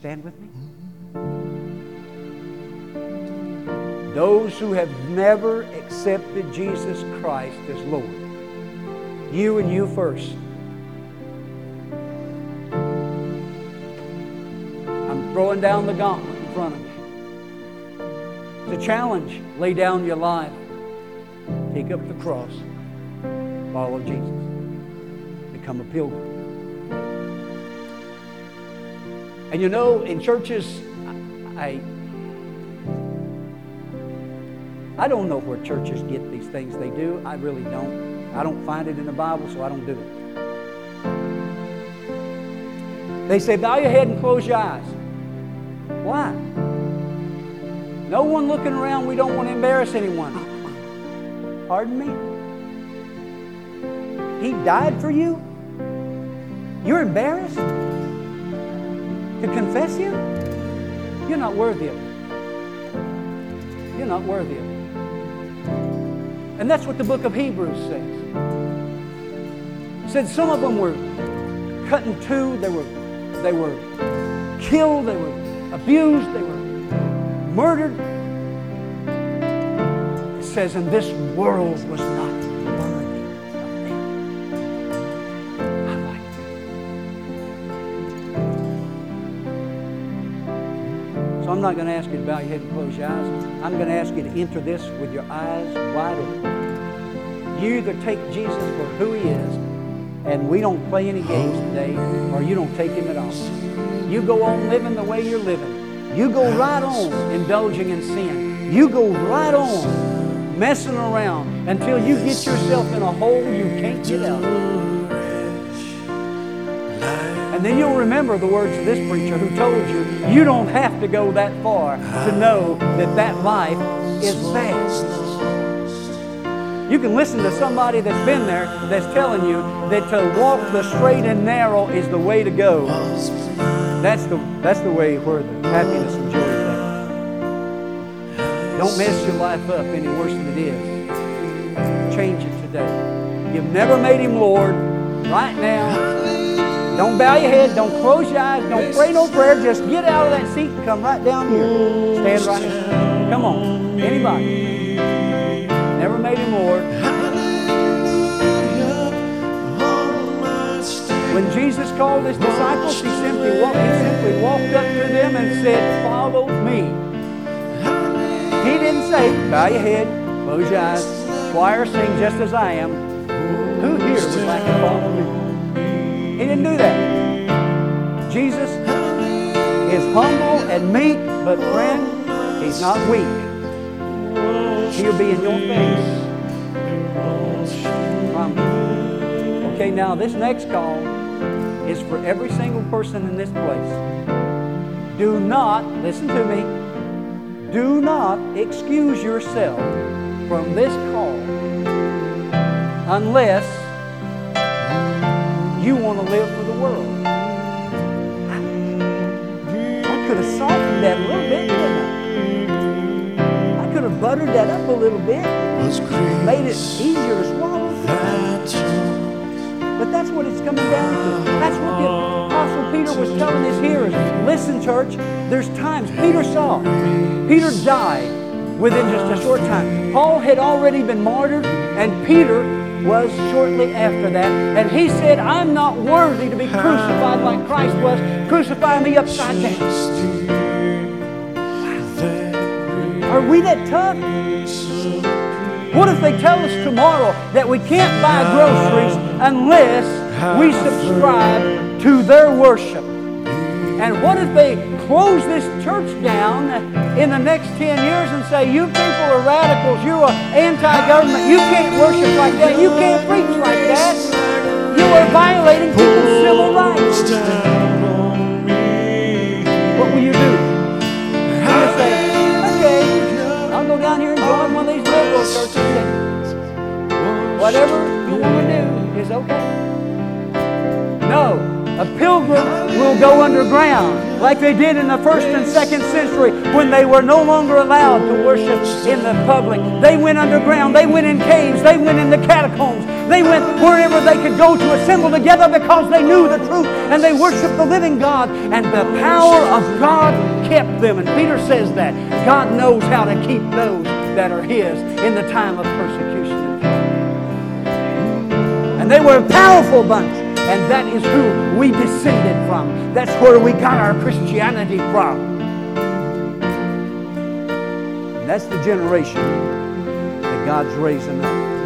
stand with me? Those who have never accepted Jesus Christ as Lord. You and you first. I'm throwing down the gauntlet in front of you. It's a challenge. Lay down your life. Take up the cross. Follow Jesus. Become a pilgrim. And you know, in churches, I I don't know where churches get these things they do. I really don't. I don't find it in the Bible, so I don't do it. They say, bow your head and close your eyes. Why? No one looking around. We don't want to embarrass anyone. Pardon me? He died for you? You're embarrassed? To confess you? You're not worthy of it. You're not worthy of it. And that's what the book of Hebrews says. It said some of them were cut in two, they were, they were killed, they were abused, they were murdered. It says, and this world was not So I'm not going to ask you to bow your head and close your eyes. I'm going to ask you to enter this with your eyes wide open. You either take Jesus for who he is, and we don't play any games today, or you don't take him at all. You go on living the way you're living. You go right on indulging in sin. You go right on messing around until you get yourself in a hole you can't get out of. And then you'll remember the words of this preacher who told you you don't have to go that far to know that that life is best. You can listen to somebody that's been there that's telling you that to walk the straight and narrow is the way to go. That's the, that's the way where the happiness and joy is at. Don't mess your life up any worse than it is. Change it today. You've never made Him Lord. Right now, don't bow your head. Don't close your eyes. Don't pray no prayer. Just get out of that seat and come right down here. Stand right here. Come on. Anybody. Never made him Lord. When Jesus called his disciples, he simply walked, he simply walked up to them and said, Follow me. He didn't say, Bow your head, close your eyes, choir sing just as I am. Who here would like to follow me? Humble and meek, but friend, he's not weak. He'll be in your face. Okay, now this next call is for every single person in this place. Do not, listen to me, do not excuse yourself from this call unless you want to live for the world. Could have softened that a little bit, didn't I? I could have buttered that up a little bit, made it easier to swallow. But that's what it's coming down to. That's what the Apostle Peter was telling his hearers. Listen, church, there's times Peter saw. Peter died within just a short time. Paul had already been martyred, and Peter was shortly after that. And he said, I'm not worthy to be crucified like Christ was. Crucify me upside down. Are we that tough? What if they tell us tomorrow that we can't buy groceries unless we subscribe to their worship? And what if they close this church down in the next 10 years and say, You people are radicals, you are anti government, you can't worship like that, you can't preach like that, you are violating people's civil rights? What will you do? You'll say, Okay, I'll go down here and join one of these liberal churches. Whatever you want to do is okay. A pilgrim will go underground like they did in the first and second century when they were no longer allowed to worship in the public. They went underground. They went in caves. They went in the catacombs. They went wherever they could go to assemble together because they knew the truth and they worshiped the living God. And the power of God kept them. And Peter says that God knows how to keep those that are His in the time of persecution. And they were a powerful bunch. And that is who we descended from. That's where we got our Christianity from. And that's the generation that God's raising up.